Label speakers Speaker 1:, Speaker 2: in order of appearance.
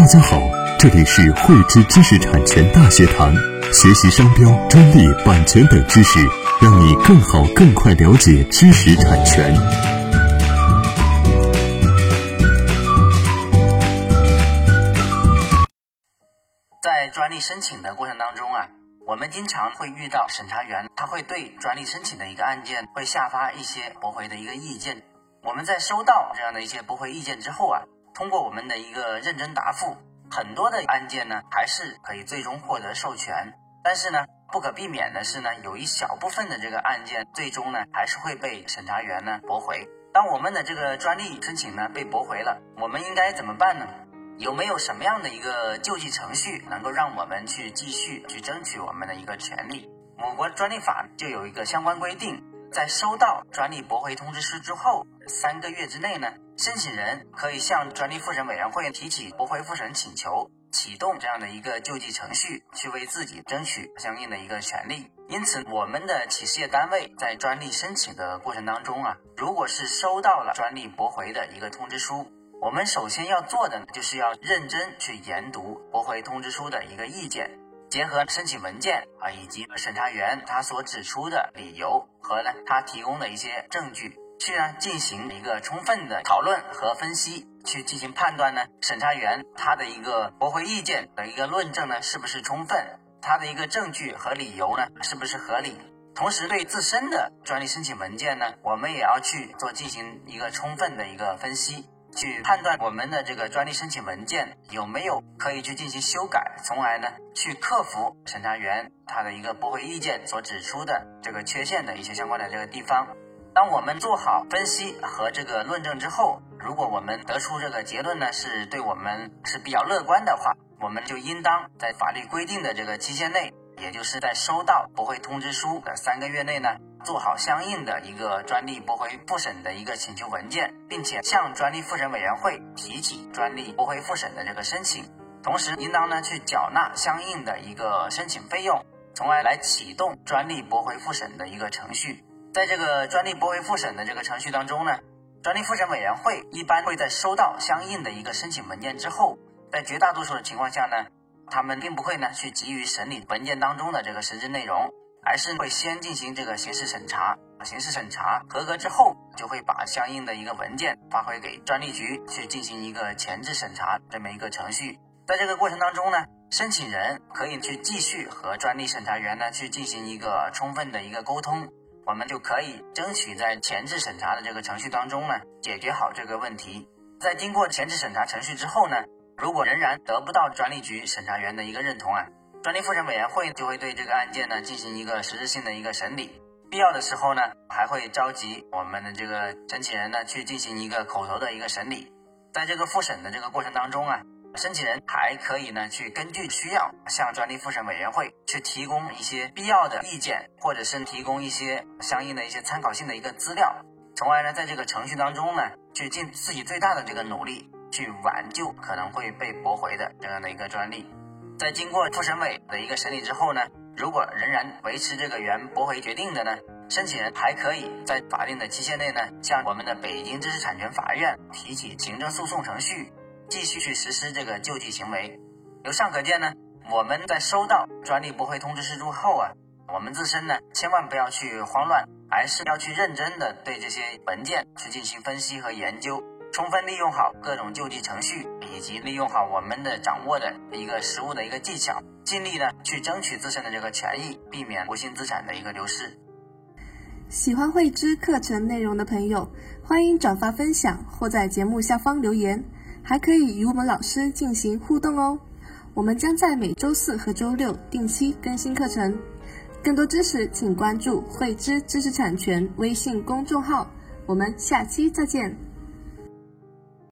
Speaker 1: 大家好，这里是汇知知识产权大学堂，学习商标、专利、版权等知识，让你更好、更快了解知识产权。
Speaker 2: 在专利申请的过程当中啊，我们经常会遇到审查员，他会对专利申请的一个案件会下发一些驳回的一个意见。我们在收到这样的一些驳回意见之后啊，通过我们的一个认真答复，很多的案件呢还是可以最终获得授权。但是呢，不可避免的是呢，有一小部分的这个案件最终呢还是会被审查员呢驳回。当我们的这个专利申请呢被驳回了，我们应该怎么办呢？有没有什么样的一个救济程序能够让我们去继续去争取我们的一个权利？我国专利法就有一个相关规定。在收到专利驳回通知书之后三个月之内呢，申请人可以向专利复审委员会提起驳回复审请求，启动这样的一个救济程序，去为自己争取相应的一个权利。因此，我们的企事业单位在专利申请的过程当中啊，如果是收到了专利驳回的一个通知书，我们首先要做的就是要认真去研读驳回通知书的一个意见。结合申请文件啊，以及审查员他所指出的理由和呢他提供的一些证据，去呢进行一个充分的讨论和分析，去进行判断呢，审查员他的一个驳回意见的一个论证呢是不是充分，他的一个证据和理由呢是不是合理，同时对自身的专利申请文件呢，我们也要去做进行一个充分的一个分析。去判断我们的这个专利申请文件有没有可以去进行修改，从而呢去克服审查员他的一个驳回意见所指出的这个缺陷的一些相关的这个地方。当我们做好分析和这个论证之后，如果我们得出这个结论呢是对我们是比较乐观的话，我们就应当在法律规定的这个期限内。也就是在收到驳回通知书的三个月内呢，做好相应的一个专利驳回复审的一个请求文件，并且向专利复审委员会提起专利驳回复审的这个申请，同时应当呢去缴纳相应的一个申请费用，从而来启动专利驳回复审的一个程序。在这个专利驳回复审的这个程序当中呢，专利复审委员会一般会在收到相应的一个申请文件之后，在绝大多数的情况下呢。他们并不会呢去急于审理文件当中的这个实质内容，而是会先进行这个形式审查，形式审查合格之后，就会把相应的一个文件发回给专利局去进行一个前置审查这么一个程序。在这个过程当中呢，申请人可以去继续和专利审查员呢去进行一个充分的一个沟通，我们就可以争取在前置审查的这个程序当中呢解决好这个问题。在经过前置审查程序之后呢。如果仍然得不到专利局审查员的一个认同啊，专利复审委员会就会对这个案件呢进行一个实质性的一个审理，必要的时候呢还会召集我们的这个申请人呢去进行一个口头的一个审理。在这个复审的这个过程当中啊，申请人还可以呢去根据需要向专利复审委员会去提供一些必要的意见，或者是提供一些相应的一些参考性的一个资料，从而呢在这个程序当中呢去尽自己最大的这个努力。去挽救可能会被驳回的这样的一个专利，在经过复审委的一个审理之后呢，如果仍然维持这个原驳回决定的呢，申请人还可以在法定的期限内呢，向我们的北京知识产权法院提起行政诉讼程序，继续去实施这个救济行为。由上可见呢，我们在收到专利驳回通知书之后啊，我们自身呢，千万不要去慌乱，而是要去认真的对这些文件去进行分析和研究。充分利用好各种救济程序，以及利用好我们的掌握的一个实务的一个技巧，尽力呢去争取自身的这个权益，避免无形资产的一个流失。
Speaker 3: 喜欢慧知课程内容的朋友，欢迎转发分享或在节目下方留言，还可以与我们老师进行互动哦。我们将在每周四和周六定期更新课程，更多知识请关注慧知知识产权微信公众号。我们下期再见。